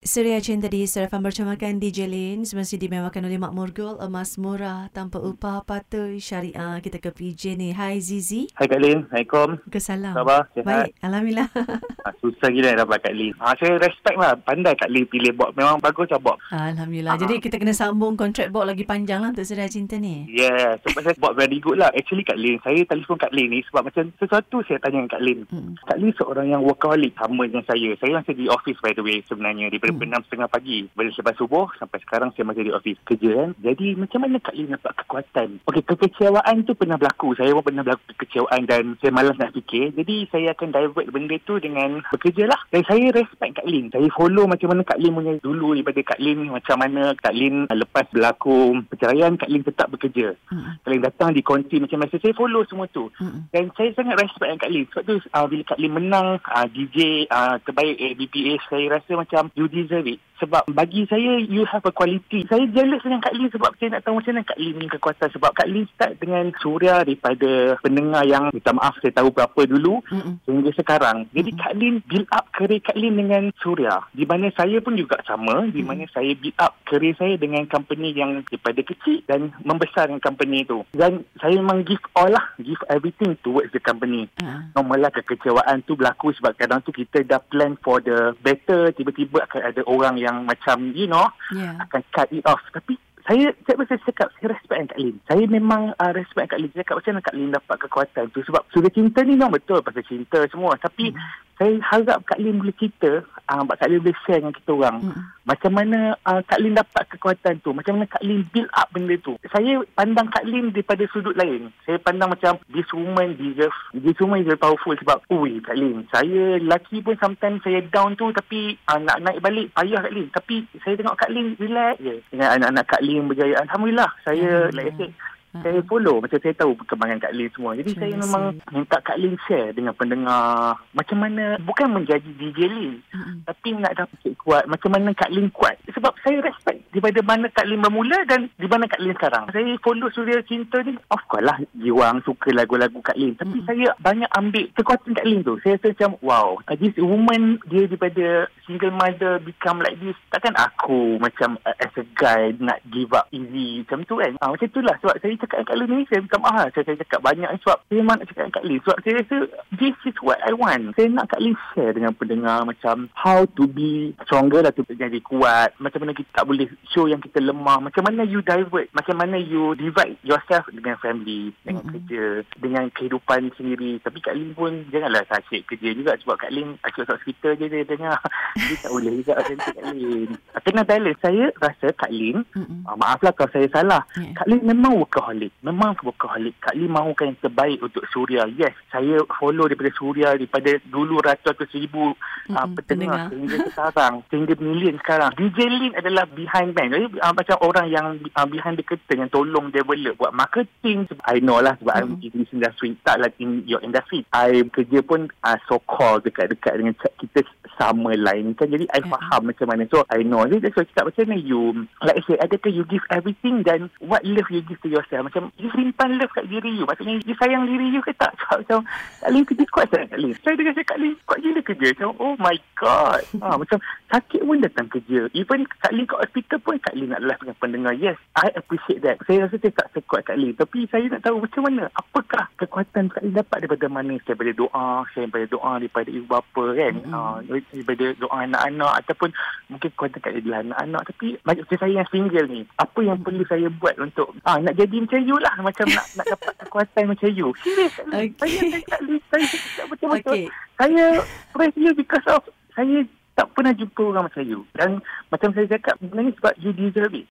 Suria Cinta di Serafan bercamakan DJ Lin. Semasa dimewakan oleh Mak Murgul emas murah tanpa upah patuh syariah. Kita ke PJ ni. Hai Zizi. Hai Kak Lin. Assalamualaikum Kesalam Khabar? Sihat? Baik Alhamdulillah. Ha, Susah gila nak dapat Kak Lin. Ha, Saya respect lah. Pandai Kak Lin pilih bot. Memang bagus lah bot. Alhamdulillah. Jadi kita kena sambung kontrak bot lagi panjang lah untuk Suria Cinta ni. Yeah Sebab saya bot very good lah. Actually Kak Lin Saya telefon Kak Lin ni Sebab macam sesuatu saya tanya Kak Lin. Hmm. Kak Lin seorang yang workaholic Sama dengan saya. Saya masih di office by the way Sebenarnya Daripada hmm. 6.30 pagi pagi. Boleh lepas subuh Sampai sekarang saya masih di office kerja kan? Jadi macam mana Kak Lin dapat kekuatan? Okey kekecewaan tu pernah berlaku. Saya pun pernah berlaku kekecewaan Dan saya malas nak fikir. Jadi saya akan divert benda tu Dengan bekerja lah Dan saya respect Kak Lin Saya follow macam mana Kak Lin punya dulu Daripada Kak Lin Macam mana Kak Lin lepas berlaku perceraian Kak Lin tetap bekerja. Hmm. Kak Lin datang di konti macam biasa. Saya follow semua tu. Hmm. Dan saya sangat respect dengan Kak Lin Sebab tu uh, bila Kak Lin menang uh, DJ uh, terbaik ABPA Saya rasa macam you deserve it sebab bagi saya you have a quality. Saya jealous dengan Kak Lin sebab saya nak tahu macam mana Kak Lin ni kekuatan sebab Kak Lin start dengan suria daripada pendengar yang minta maaf saya tahu berapa dulu. Mm-mm. sehingga sekarang. Jadi Mm-mm. Kak Lin build up career Kak Lin dengan suria di mana saya pun juga sama. Di mana saya build up career saya dengan company yang daripada kecil dan membesarkan company itu. Dan saya memang give all lah. Give everything towards the company. Uh. normal lah kekecewaan tu berlaku sebab kadang tu kita dah plan for the better. Tiba-tiba akan ada orang yang yang macam you know yeah. akan cut it off tapi saya saya mesti cakap saya respect Kak Lin. Saya memang uh, respect Kak Lin. Saya cakap macam mana Kak Lin dapat kekuatan tu sebab sudah cinta ni memang betul pasal cinta semua tapi hmm saya harap Kak Lin boleh cerita, uh, Kak Lin boleh share dengan kita orang. Hmm. Macam mana uh, Kak Lin dapat kekuatan tu? Macam mana Kak Lin build up benda tu? Saya pandang Kak Lin daripada sudut lain. Saya pandang macam this woman deserve, this woman is very powerful sebab, ui Kak Lin, saya lelaki pun sometimes saya down tu tapi uh, nak naik balik payah Kak Lin. Tapi saya tengok Kak Lin relax je. Dengan anak-anak Kak Lin berjaya. Alhamdulillah, saya, hmm. like I said, Uh-huh. Saya follow macam saya tahu perkembangan Kak Lin semua. Jadi saya, saya memang minta Kak Lin share dengan pendengar macam mana bukan menjadi DJ Lin uh-huh. tapi nak dapat kuat macam mana Kak Lin kuat. Sebab saya respect daripada mana Kak Lin bermula dan di mana Kak Lin sekarang. Saya follow Suria Cinta ni of course lah jiwang suka lagu-lagu Kak Lin tapi uh-huh. saya banyak ambil kekuatan Kak Lin tu. Saya rasa macam wow this woman dia daripada single mother become like this takkan aku macam uh, as a guy nak give up easy macam tu kan. Ha, macam tu lah sebab saya cakap dengan Kak Lin ni saya minta maaf saya, saya cakap banyak sebab saya memang nak cakap dengan Kak Lin. Sebab saya rasa this is what I want. Saya nak Kak Lin share dengan pendengar macam how to be stronger lah tu jadi kuat. Macam mana kita tak boleh show yang kita lemah. Macam mana you divert macam mana you divide yourself dengan family dengan mm-hmm. kerja dengan kehidupan sendiri. Tapi Kak Lin pun janganlah sakit kerja juga sebab Kak Lin asyik hospital je dia dengar. Dia tak boleh juga macam Kak Lin. Kena balance. Saya rasa Kak Lin mm-hmm. uh, maaflah kalau saya salah. Yeah. Kak Lin memang workaholic workaholic. Memang workaholic. Kak Lee mahukan yang terbaik untuk Suria. Yes, saya follow daripada Suria daripada dulu ratus atau seribu mm-hmm. uh, petengah sehingga sekarang. Sehingga million sekarang. DJ Lin adalah behind band. Jadi uh, macam orang yang uh, behind the curtain yang tolong develop buat marketing. I know lah sebab mm-hmm. I'm in this industry. Tak lah in your industry. I kerja pun uh, so-called dekat-dekat dengan kita sama lain kan. Jadi I faham macam mana. So I know. Jadi that's why cakap macam mana you, like I say, adakah you give everything then what love you give to yourself lah. Macam you simpan love kat diri you. Maksudnya you sayang diri you ke tak? Sebab macam Kak Lin kerja kuat sangat Kak Lin. Saya dengar cakap Kak Lin kuat gila kerja. Macam oh my god. Ha, macam sakit pun datang kerja. Even Kak Lin kat hospital pun Kak Lin nak dengan pendengar. Yes, I appreciate that. Saya rasa saya tak sekuat Kak Lin. Tapi saya nak tahu macam mana. Apakah kekuatan Kak Lin dapat daripada mana? Saya daripada doa. Saya daripada doa daripada ibu bapa kan. Mm-hmm. Ha, daripada doa anak-anak. Ataupun mungkin kekuatan Kak Lin adalah anak-anak. Tapi macam saya yang single ni. Apa yang perlu saya buat untuk ha, nak jadi macam you lah macam nak nak dapat kekuatan macam you serius okay. saya cakap saya cakap betul-betul okay. saya praise you because of saya tak pernah jumpa orang macam you dan macam saya cakap sebenarnya sebab you deserve it